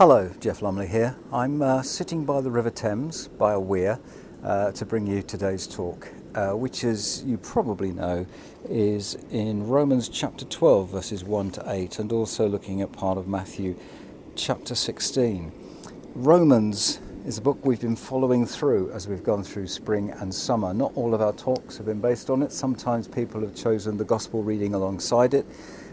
Hello, Geoff Lumley here. I'm uh, sitting by the River Thames by a weir uh, to bring you today's talk, uh, which, as you probably know, is in Romans chapter 12, verses 1 to 8, and also looking at part of Matthew chapter 16. Romans is a book we've been following through as we've gone through spring and summer. Not all of our talks have been based on it. Sometimes people have chosen the gospel reading alongside it,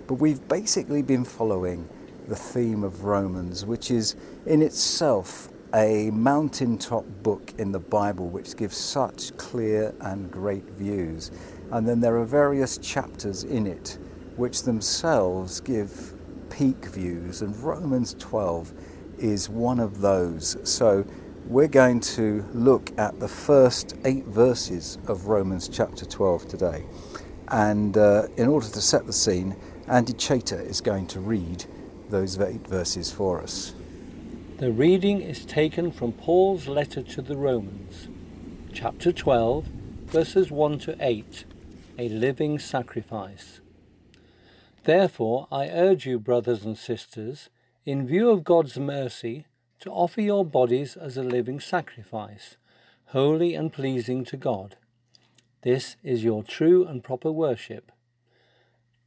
but we've basically been following the theme of Romans, which is in itself a mountaintop book in the Bible which gives such clear and great views. And then there are various chapters in it which themselves give peak views, and Romans 12 is one of those. So we're going to look at the first eight verses of Romans chapter 12 today. And uh, in order to set the scene, Andy Chater is going to read those eight verses for us. The reading is taken from Paul's letter to the Romans, chapter 12, verses 1 to 8, a living sacrifice. Therefore, I urge you, brothers and sisters, in view of God's mercy, to offer your bodies as a living sacrifice, holy and pleasing to God. This is your true and proper worship.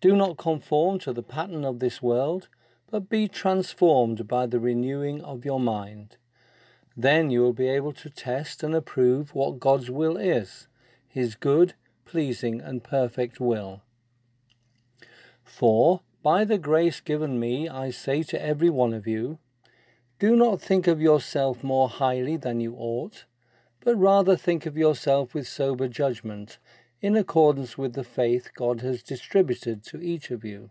Do not conform to the pattern of this world but be transformed by the renewing of your mind. Then you will be able to test and approve what God's will is, his good, pleasing, and perfect will. For, by the grace given me, I say to every one of you, do not think of yourself more highly than you ought, but rather think of yourself with sober judgment, in accordance with the faith God has distributed to each of you.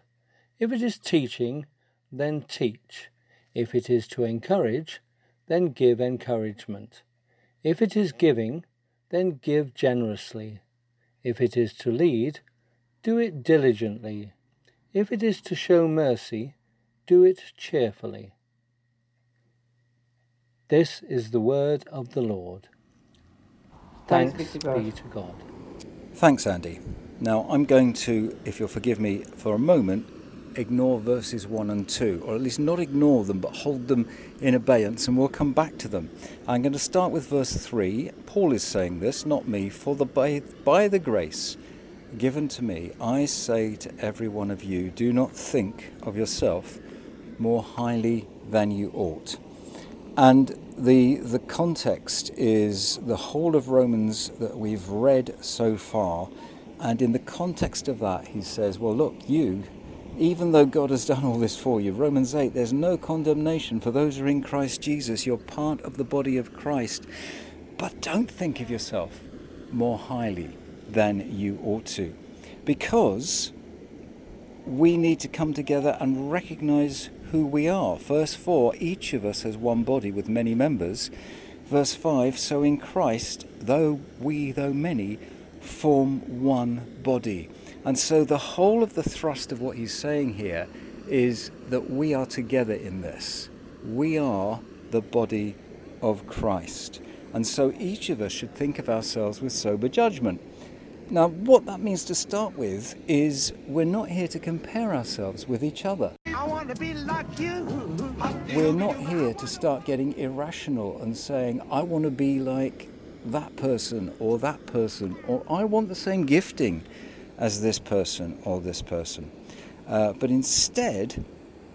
If it is teaching, then teach. If it is to encourage, then give encouragement. If it is giving, then give generously. If it is to lead, do it diligently. If it is to show mercy, do it cheerfully. This is the word of the Lord. Thanks, Thanks be, to be to God. Thanks, Andy. Now, I'm going to, if you'll forgive me for a moment, ignore verses 1 and 2, or at least not ignore them, but hold them in abeyance, and we'll come back to them. I'm going to start with verse 3. Paul is saying this, not me, for the by, by the grace given to me, I say to every one of you, do not think of yourself more highly than you ought. And the, the context is the whole of Romans that we've read so far. And in the context of that, he says, Well, look, you, even though God has done all this for you. Romans 8, there's no condemnation for those who are in Christ Jesus. You're part of the body of Christ. But don't think of yourself more highly than you ought to. Because we need to come together and recognize who we are. Verse 4 each of us has one body with many members. Verse 5 so in Christ, though we, though many, form one body. And so the whole of the thrust of what he's saying here is that we are together in this. We are the body of Christ. And so each of us should think of ourselves with sober judgment. Now, what that means to start with is we're not here to compare ourselves with each other. Like we're not here to start getting irrational and saying, I want to be like that person or that person, or I want the same gifting as this person or this person. Uh, but instead,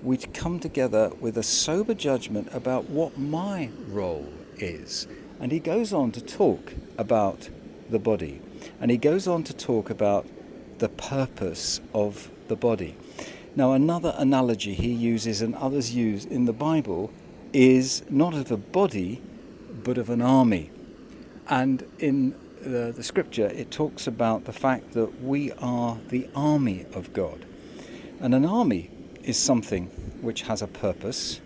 we'd come together with a sober judgment about what my role is. And he goes on to talk about the body. And he goes on to talk about the purpose of the body. Now, another analogy he uses and others use in the Bible is not of a body, but of an army. And in the, the scripture, it talks about the fact that we are the army of God. And an army is something which has a purpose,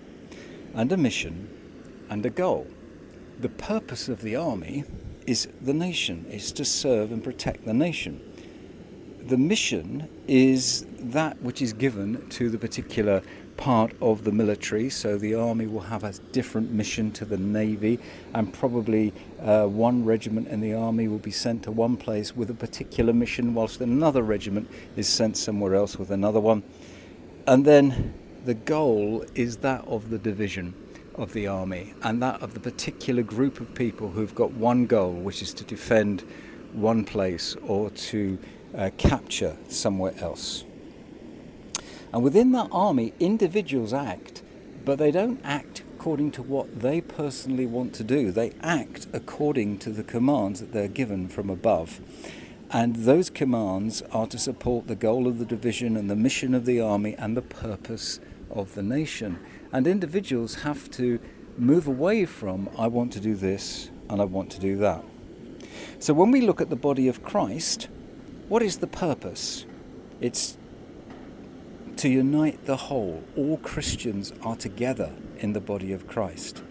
and a mission and a goal. The purpose of the army is the nation, is to serve and protect the nation. The mission is that which is given to the particular part of the military, so the army will have a different mission to the navy, and probably uh, one regiment in the army will be sent to one place with a particular mission, whilst another regiment is sent somewhere else with another one. And then the goal is that of the division of the army and that of the particular group of people who've got one goal, which is to defend one place or to uh, capture somewhere else. And within that army, individuals act, but they don't act according to what they personally want to do. They act according to the commands that they're given from above. And those commands are to support the goal of the division and the mission of the army and the purpose of the nation. And individuals have to move away from, I want to do this and I want to do that. So when we look at the body of Christ, what is the purpose? It's to unite the whole. All Christians are together in the body of Christ.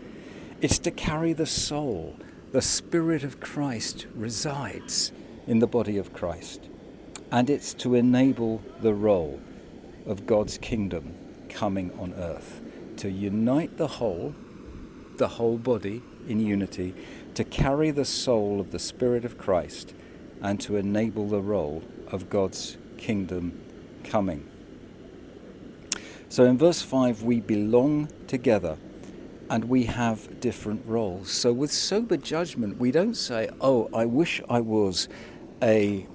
It's to carry the soul. The Spirit of Christ resides in the body of Christ. And it's to enable the role of God's kingdom coming on earth. To unite the whole, the whole body in unity, to carry the soul of the Spirit of Christ, and to enable the role of God's kingdom coming. So in verse 5, we belong together and we have different roles. So with sober judgment, we don't say, oh, I wish I was a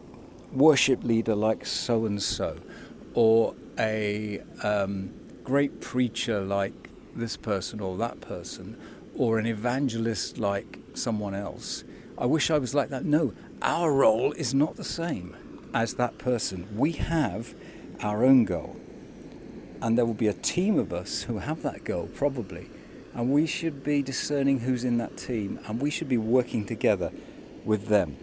worship leader like so and so, or a um, great preacher like this person or that person, or an evangelist like someone else. I wish I was like that. No, our role is not the same as that person. We have our own goal and there will be a team of us who have that goal probably. And we should be discerning who's in that team and we should be working together with them.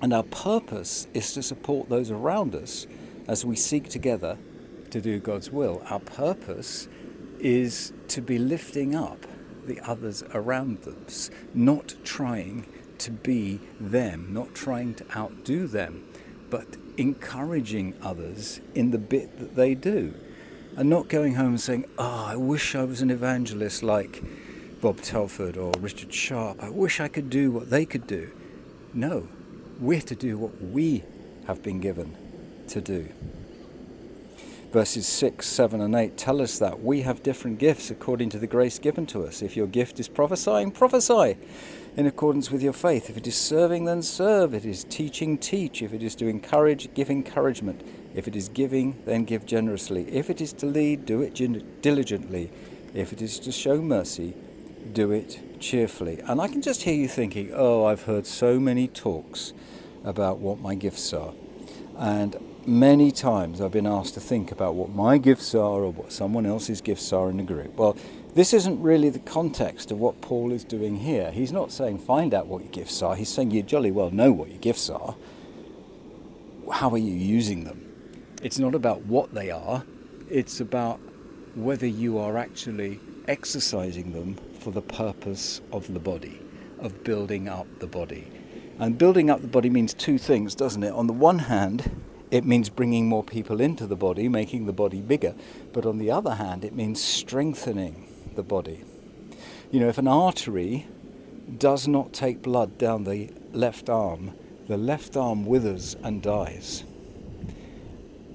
And our purpose is to support those around us as we seek together to do God's will. Our purpose is to be lifting up the others around us not trying to be them not trying to outdo them but encouraging others in the bit that they do and not going home and saying, Oh, I wish I was an evangelist like Bob Telford or Richard Sharp. I wish I could do what they could do. No, we're to do what we have been given to do. Verses 6, 7, and 8 tell us that we have different gifts according to the grace given to us. If your gift is prophesying, prophesy in accordance with your faith. If it is serving, then serve. If it is teaching, teach. If it is to encourage, give encouragement. If it is giving, then give generously. If it is to lead, do it diligently. If it is to show mercy, do it cheerfully. And I can just hear you thinking, oh, I've heard so many talks about what my gifts are. And many times I've been asked to think about what my gifts are or what someone else's gifts are in the group. Well, this isn't really the context of what Paul is doing here. He's not saying find out what your gifts are, he's saying you jolly well know what your gifts are. How are you using them? It's not about what they are, it's about whether you are actually exercising them for the purpose of the body, of building up the body. And building up the body means two things, doesn't it? On the one hand, it means bringing more people into the body, making the body bigger. But on the other hand, it means strengthening the body. You know, if an artery does not take blood down the left arm, the left arm withers and dies.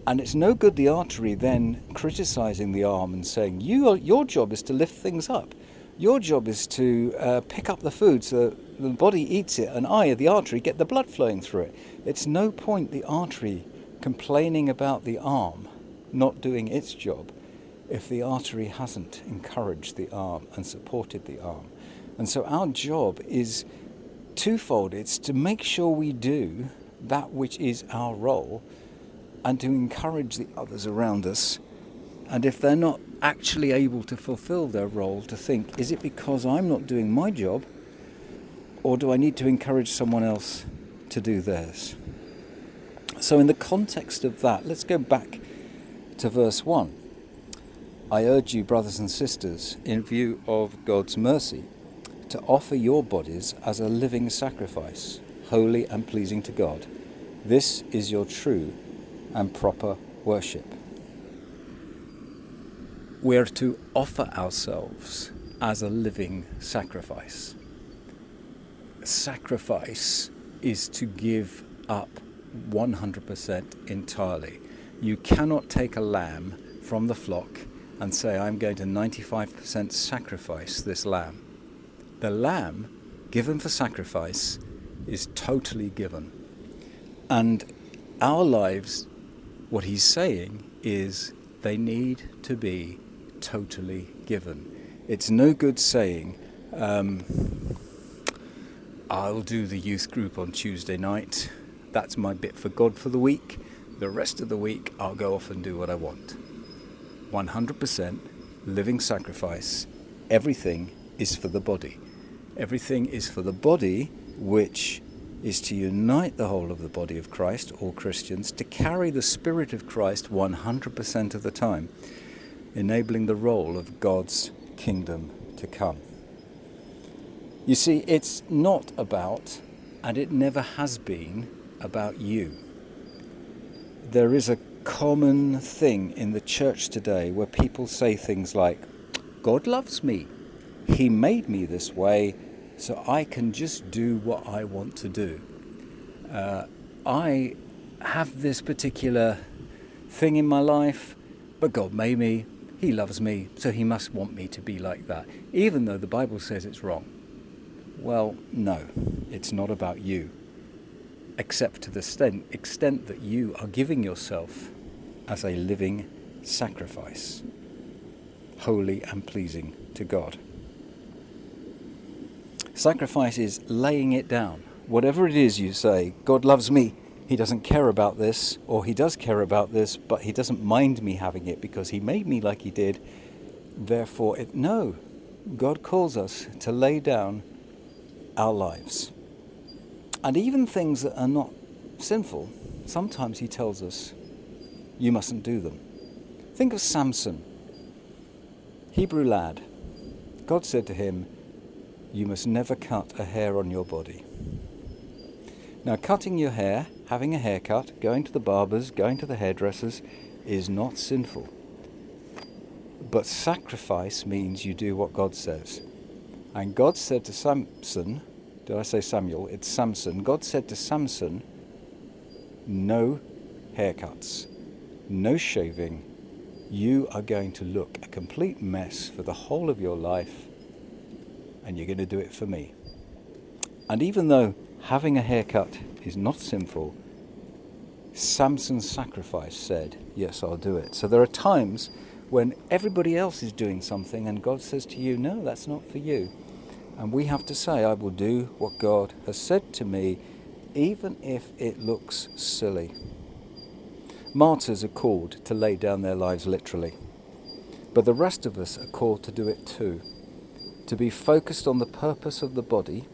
And it's no good the artery then criticizing the arm and saying, you Your job is to lift things up. Your job is to uh, pick up the food so the body eats it, and I, the artery, get the blood flowing through it. It's no point the artery complaining about the arm not doing its job if the artery hasn't encouraged the arm and supported the arm. And so our job is twofold it's to make sure we do that which is our role and to encourage the others around us. And if they're not actually able to fulfill their role, to think, is it because I'm not doing my job, or do I need to encourage someone else to do theirs? So, in the context of that, let's go back to verse 1. I urge you, brothers and sisters, in view of God's mercy, to offer your bodies as a living sacrifice, holy and pleasing to God. This is your true and proper worship. We're to offer ourselves as a living sacrifice. Sacrifice is to give up 100% entirely. You cannot take a lamb from the flock and say, I'm going to 95% sacrifice this lamb. The lamb given for sacrifice is totally given. And our lives, what he's saying is they need to be totally given. It's no good saying, um, I'll do the youth group on Tuesday night. That's my bit for God for the week. The rest of the week, I'll go off and do what I want. 100% living sacrifice. Everything is for the body. Everything is for the body, which is to unite the whole of the body of Christ, all Christians, to carry the Spirit of Christ 100% of the time, enabling the role of God's kingdom to come. You see, it's not about, and it never has been, about you. There is a common thing in the church today where people say things like, God loves me. He made me this way, so I can just do what I want to do. Uh, I have this particular thing in my life, but God made me. He loves me, so He must want me to be like that, even though the Bible says it's wrong. Well, no, it's not about you, except to the extent, extent that you are giving yourself as a living sacrifice, holy and pleasing to God. Sacrifice is laying it down. Whatever it is you say, God loves me, He doesn't care about this, or He does care about this, but He doesn't mind me having it because He made me like He did. Therefore, it, no, God calls us to lay down our lives. And even things that are not sinful, sometimes He tells us you mustn't do them. Think of Samson, Hebrew lad. God said to him, You must never cut a hair on your body. Now, cutting your hair, having a haircut, going to the barbers, going to the hairdressers is not sinful. But sacrifice means you do what God says. And God said to Samson, did I say Samuel? It's Samson. God said to Samson, No haircuts no shaving, you are going to look a complete mess for the whole of your life, and you're going to do it for me. And even though having a haircut is not sinful, Samson's sacrifice said, Yes, I'll do it. So there are times when everybody else is doing something and God says to you, No, that's not for you. And we have to say, I will do what God has said to me, even if it looks silly. Martyrs are called to lay down their lives literally, but the rest of us are called to do it too, to be focused on the purpose of the body,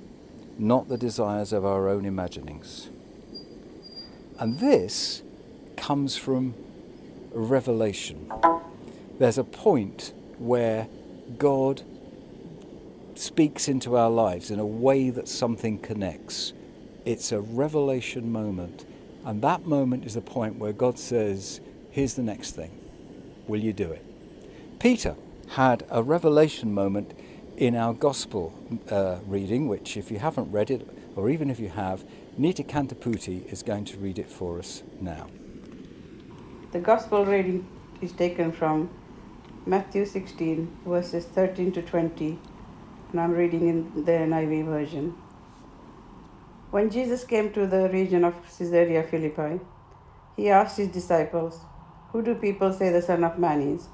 not the desires of our own imaginings. And this comes from revelation. There's a point where God speaks into our lives in a way that something connects. It's a revelation moment and that moment is the point where God says, Here's the next thing. Will you do it? Peter had a revelation moment in our gospel uh, reading, which, if you haven't read it, or even if you have, Nita Kantaputi is going to read it for us now. The gospel reading is taken from Matthew 16, verses 13 to 20, and I'm reading in the NIV version. When Jesus came to the region of Caesarea Philippi, he asked his disciples, Who do people say the Son of Man is?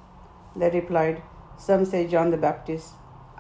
They replied, Some say John the Baptist,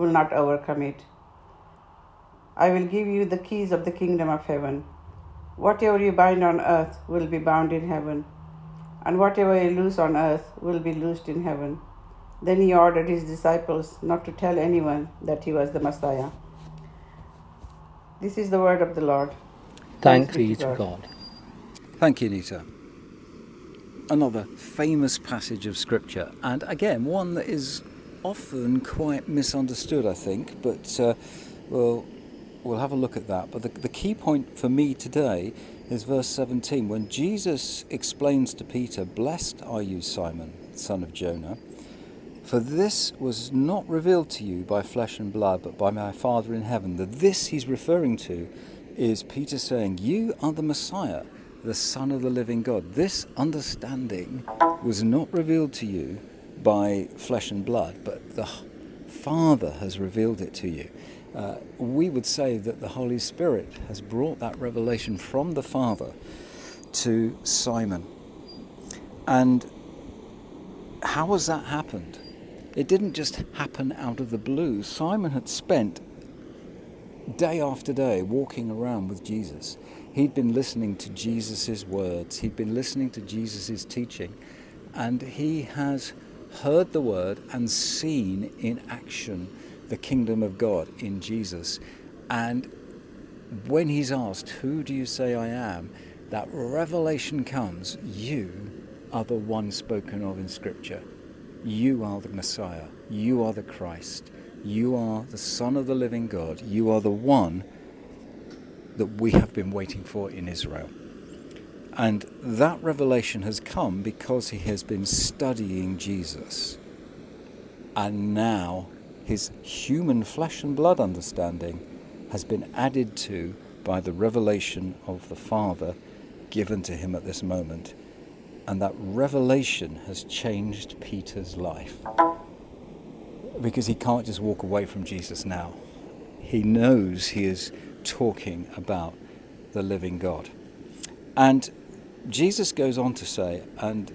will not overcome it. I will give you the keys of the kingdom of heaven. Whatever you bind on earth will be bound in heaven, and whatever you loose on earth will be loosed in heaven. Then he ordered his disciples not to tell anyone that he was the Messiah. This is the word of the Lord. Thanks be to God. Thank you, Nita. Another famous passage of Scripture, and again, one that is often quite misunderstood, I think, but uh, we'll, we'll have a look at that. But the, the key point for me today is verse 17 when Jesus explains to Peter, Blessed are you, Simon, son of Jonah, for this was not revealed to you by flesh and blood, but by my Father in heaven. The this he's referring to is Peter saying, You are the Messiah, the Son of the living God. This understanding was not revealed to you by flesh and blood, but the Father has revealed it to you. Uh, we would say that the Holy Spirit has brought that revelation from the Father to Simon. And how has that happened? It didn't just happen out of the blue. Simon had spent day after day walking around with Jesus. He'd been listening to Jesus' words, he'd been listening to Jesus' teaching, and he has heard the word and seen in action the kingdom of God in Jesus. And when he's asked, Who do you say I am? that revelation comes, You are the one spoken of in Scripture. You are the Messiah. You are the Christ. You are the Son of the living God. You are the one that we have been waiting for in Israel. And that revelation has come because he has been studying Jesus. And now his human flesh and blood understanding has been added to by the revelation of the Father given to him at this moment. And that revelation has changed Peter's life. Because he can't just walk away from Jesus now. He knows he is talking about the living God. And Jesus goes on to say, and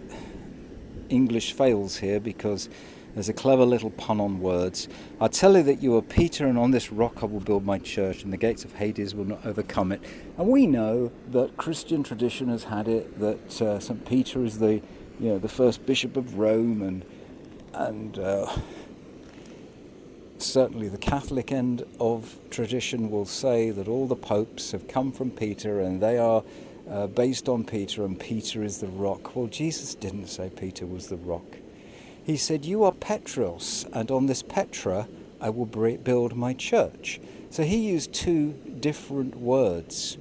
English fails here because there's a clever little pun on words. I tell you that you are Peter, and on this rock I will build my church, and the gates of Hades will not overcome it. And we know that Christian tradition has had it that uh, St. Peter is the, you know, the first bishop of Rome, and and uh, certainly the Catholic end of tradition will say that all the popes have come from Peter, and they are. Uh, based on Peter, and Peter is the rock. Well, Jesus didn't say Peter was the rock. He said, You are Petros, and on this Petra I will build my church. So he used two different words.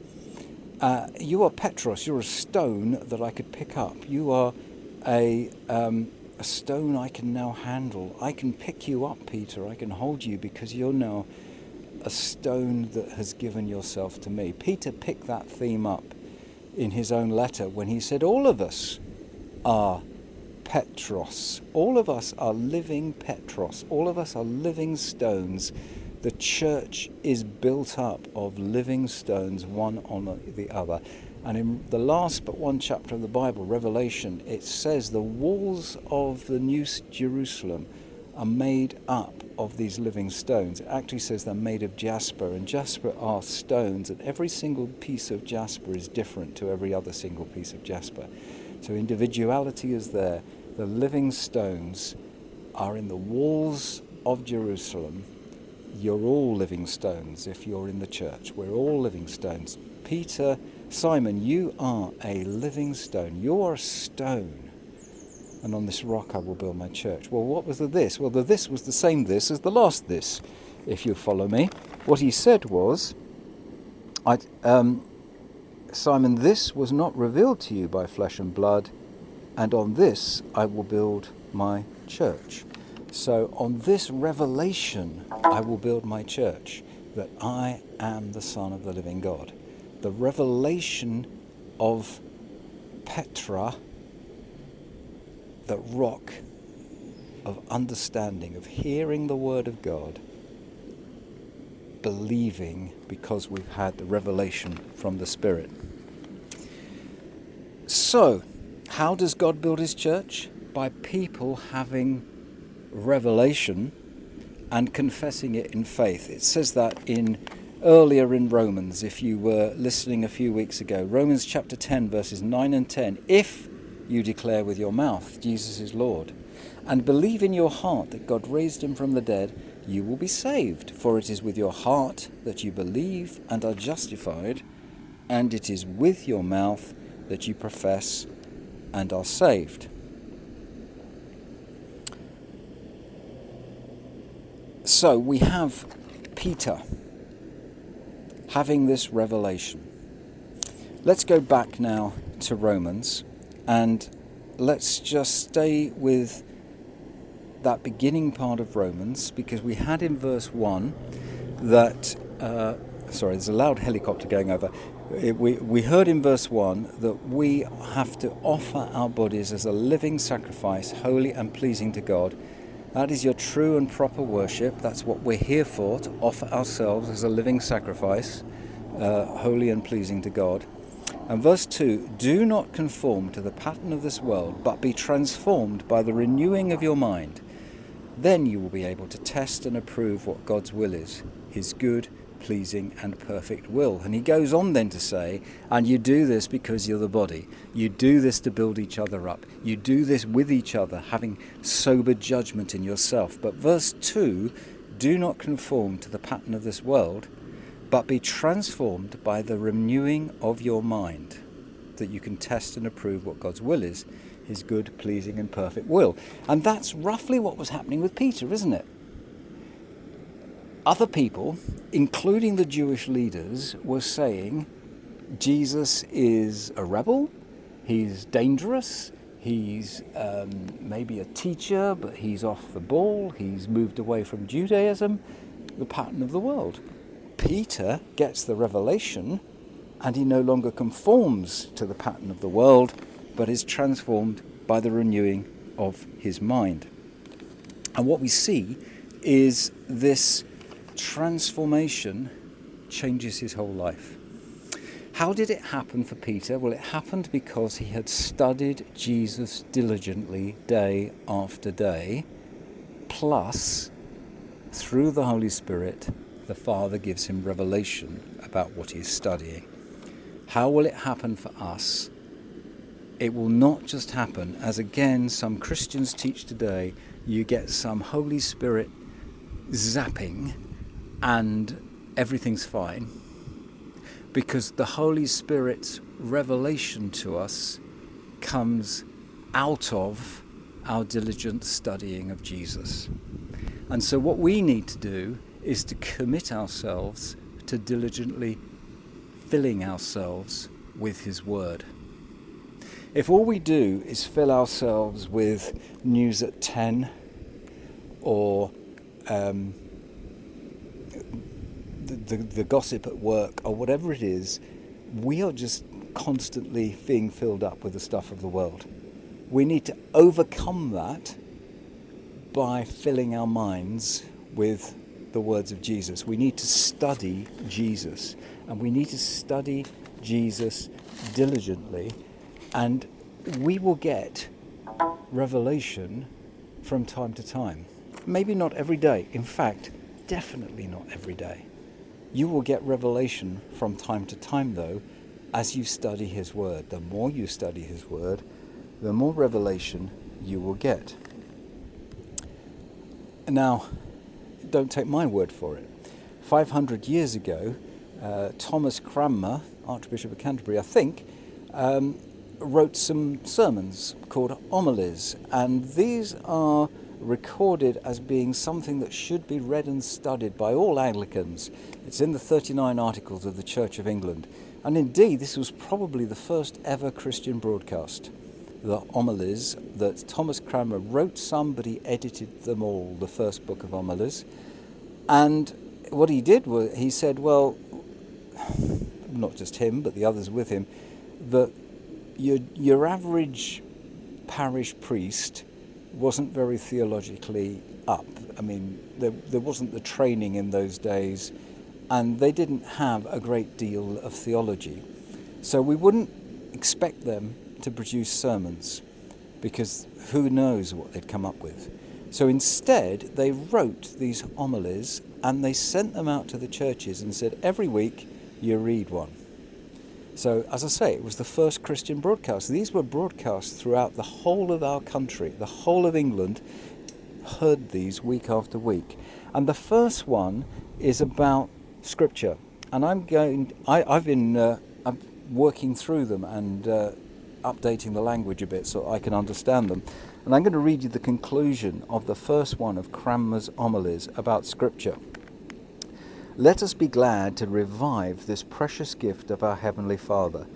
Uh, you are Petros, you're a stone that I could pick up. You are a, um, a stone I can now handle. I can pick you up, Peter. I can hold you because you're now a stone that has given yourself to me. Peter picked that theme up in his own letter when he said, All of us are Petros. All of us are living Petros. All of us are living stones. The church is built up of living stones, one on the other. And in the last but one chapter of the Bible, Revelation, it says the walls of the New Jerusalem are made up of these living stones. It actually says they're made of jasper, and jasper are stones, and every single piece of jasper is different to every other single piece of jasper. So individuality is there. The living stones are in the walls of Jerusalem. You're all living stones if you're in the church. We're all living stones. Peter, Simon, you are a living stone. You're a stone. And on this rock I will build my church. Well, what was the this? Well, the this was the same this as the last this, if you follow me. What he said was, um, Simon, this was not revealed to you by flesh and blood, and on this I will build my church. So, on this revelation, I will build my church, that I am the Son of the living God. The revelation of Petra, the rock of understanding, of hearing the word of God, believing because we've had the revelation from the Spirit. So, how does God build his church? by people having revelation and confessing it in faith. It says that in earlier in Romans, if you were listening a few weeks ago, Romans chapter 10, verses 9 and 10. If you declare with your mouth Jesus is Lord, and believe in your heart that God raised him from the dead, you will be saved. For it is with your heart that you believe and are justified, and it is with your mouth that you profess and are saved. So we have Peter having this revelation. Let's go back now to Romans and let's just stay with that beginning part of Romans because we had in verse 1 that, uh, sorry, there's a loud helicopter going over. It, we, we heard in verse 1 that we have to offer our bodies as a living sacrifice, holy and pleasing to God. That is your true and proper worship. That's what we're here for, to offer ourselves as a living sacrifice, uh, holy and pleasing to God. And verse 2 Do not conform to the pattern of this world, but be transformed by the renewing of your mind. Then you will be able to test and approve what God's will is, his good, pleasing, and perfect will. And he goes on then to say, And you do this because you're the body. You do this to build each other up. You do this with each other, having sober judgment in yourself. But verse 2 Do not conform to the pattern of this world, but be transformed by the renewing of your mind, that you can test and approve what God's will is, his good, pleasing, and perfect will. And that's roughly what was happening with Peter, isn't it? Other people, including the Jewish leaders, were saying Jesus is a rebel, he's dangerous, he's um, maybe a teacher, but he's off the ball, he's moved away from Judaism, the pattern of the world. Peter gets the revelation and he no longer conforms to the pattern of the world, but is transformed by the renewing of his mind. And what we see is this transformation changes his whole life. How did it happen for Peter? Well, it happened because he had studied Jesus diligently day after day, plus, through the Holy Spirit, the Father gives him revelation about what he is studying. How will it happen for us? It will not just happen, as again some Christians teach today, you get some Holy Spirit zapping and everything's fine. Because the Holy Spirit's revelation to us comes out of our diligent studying of Jesus. And so, what we need to do is to commit ourselves to diligently filling ourselves with His Word. If all we do is fill ourselves with news at 10 or um, the, the, the gossip at work or whatever it is, we are just constantly being filled up with the stuff of the world. We need to overcome that by filling our minds with the words of Jesus. We need to study Jesus, and we need to study Jesus diligently, and we will get revelation from time to time. Maybe not every day. In fact, definitely not every day. You will get revelation from time to time, though, as you study His Word. The more you study His Word, the more revelation you will get. Now, don't take my word for it. 500 years ago, uh, Thomas Cranmer, Archbishop of Canterbury, I think, um, wrote some sermons called homilies, and these are recorded as being something that should be read and studied by all Anglicans. It's in the 39 Articles of the Church of England. And indeed, this was probably the first ever Christian broadcast. The homilies that Thomas Cranmer wrote some, but he edited them all, the first book of homilies. And what he did was he said, well, not just him, but the others with him, that your, your average parish priest wasn't very theologically up. I mean, there, there wasn't the training in those days, and they didn't have a great deal of theology. So we wouldn't expect them to produce sermons. because who knows what they'd come up with. So instead, they wrote these homilies and they sent them out to the churches and said, every week you read one. So, as I say, it was the first Christian broadcast. These were broadcast throughout the whole of our country. The whole of England heard these week after week. And the first one is about Scripture. And I'm going, I, have been uh, I'm working through them and uh, updating the language a bit so I can understand them. And I'm going to read you the conclusion of the first one of Cranmer's homilies about Scripture. Let us be glad to revive this precious gift of our Heavenly Father.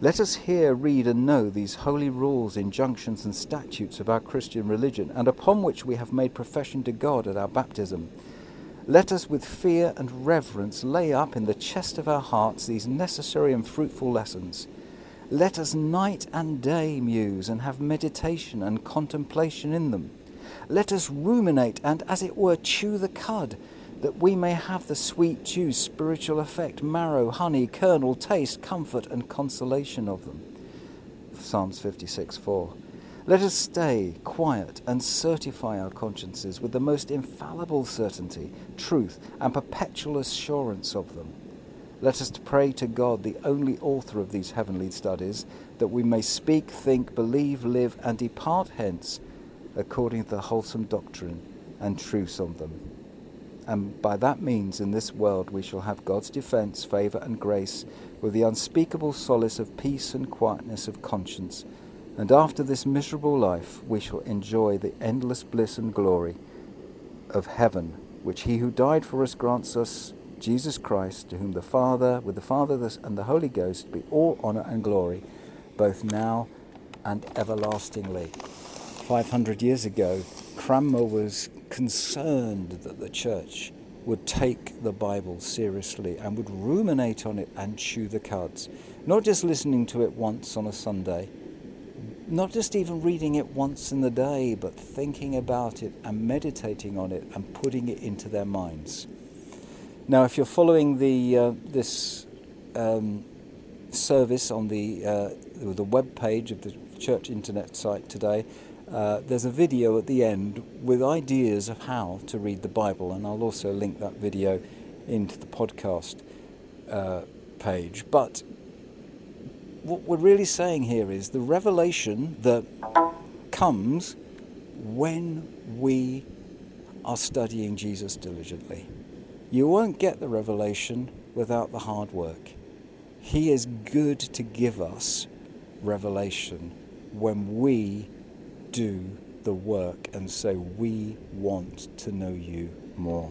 Let us hear, read, and know these holy rules, injunctions, and statutes of our Christian religion, and upon which we have made profession to God at our baptism. Let us with fear and reverence lay up in the chest of our hearts these necessary and fruitful lessons let us night and day muse and have meditation and contemplation in them. Let us ruminate and, as it were, chew the cud, that we may have the sweet juice, spiritual effect, marrow, honey, kernel, taste, comfort, and consolation of them. Psalms 56 4. Let us stay quiet and certify our consciences with the most infallible certainty, truth, and perpetual assurance of them. Let us pray to God, the only author of these heavenly studies, that we may speak, think, believe, live, and depart hence according to the wholesome doctrine and truths of them. And by that means, in this world, we shall have God's defence, favour, and grace, with the unspeakable solace of peace and quietness of conscience. And after this miserable life, we shall enjoy the endless bliss and glory of heaven, which He who died for us grants us Jesus Christ, to whom the Father, with the Father and the Holy Ghost, be all honour and glory, both now and everlastingly. 500 years ago, Cranmer was concerned that the church would take the Bible seriously and would ruminate on it and chew the cuds. Not just listening to it once on a Sunday, not just even reading it once in the day, but thinking about it and meditating on it and putting it into their minds. Now, if you're following the uh, this um, service on the uh, the web page of the church internet site today, uh, there's a video at the end with ideas of how to read the Bible, and I'll also link that video into the podcast uh, page. But what we're really saying here is the revelation that comes when we are studying Jesus diligently. You won't get the revelation without the hard work. He is good to give us revelation when we do the work and say, We want to know you more.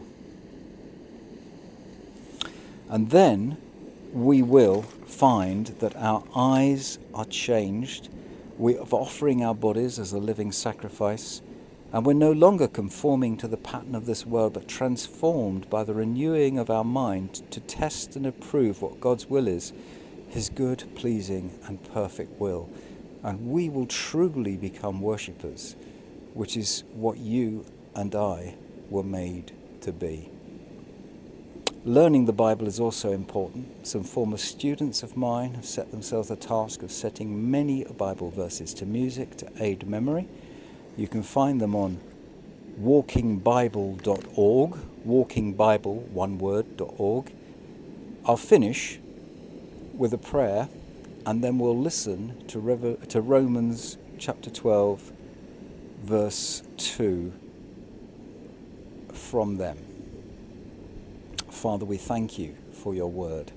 And then we will find that our eyes are changed. We are offering our bodies as a living sacrifice and we're no longer conforming to the pattern of this world, but transformed by the renewing of our mind to test and approve what God's will is, His good, pleasing, and perfect will. And we will truly become worshippers, which is what you and I were made to be. Learning the Bible is also important. Some former students of mine have set themselves the task of setting many Bible verses to music to aid memory you can find them on walkingbible.org, walkingbible, one word, .org. I'll finish with a prayer and then we'll listen to, to Romans chapter 12, verse 2 from them. Father, we thank you for your word.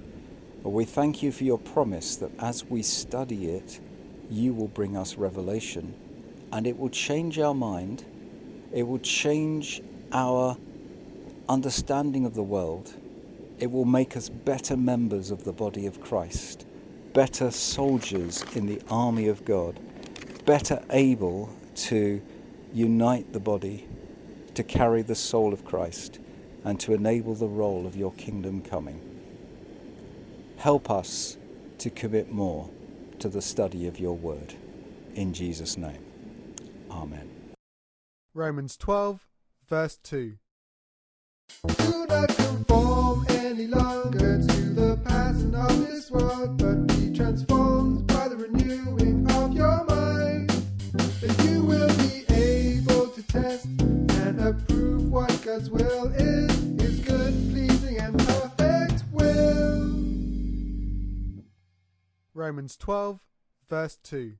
We thank you for your promise that as we study it, you will bring us revelation and it will change our mind, it will change our understanding of the world, it will make us better members of the body of Christ, better soldiers in the army of God, better able to unite the body, to carry the soul of Christ, and to enable the role of your kingdom coming. Help us to commit more to the study of your word. In Jesus' name. Amen. Romans 12, verse 2. Do not conform any longer to the pattern of this world, but be transformed by the renewing of your mind. That you will be able to test and approve what God's will is, his good, pleasing, and perfect will. Romans 12, verse 2.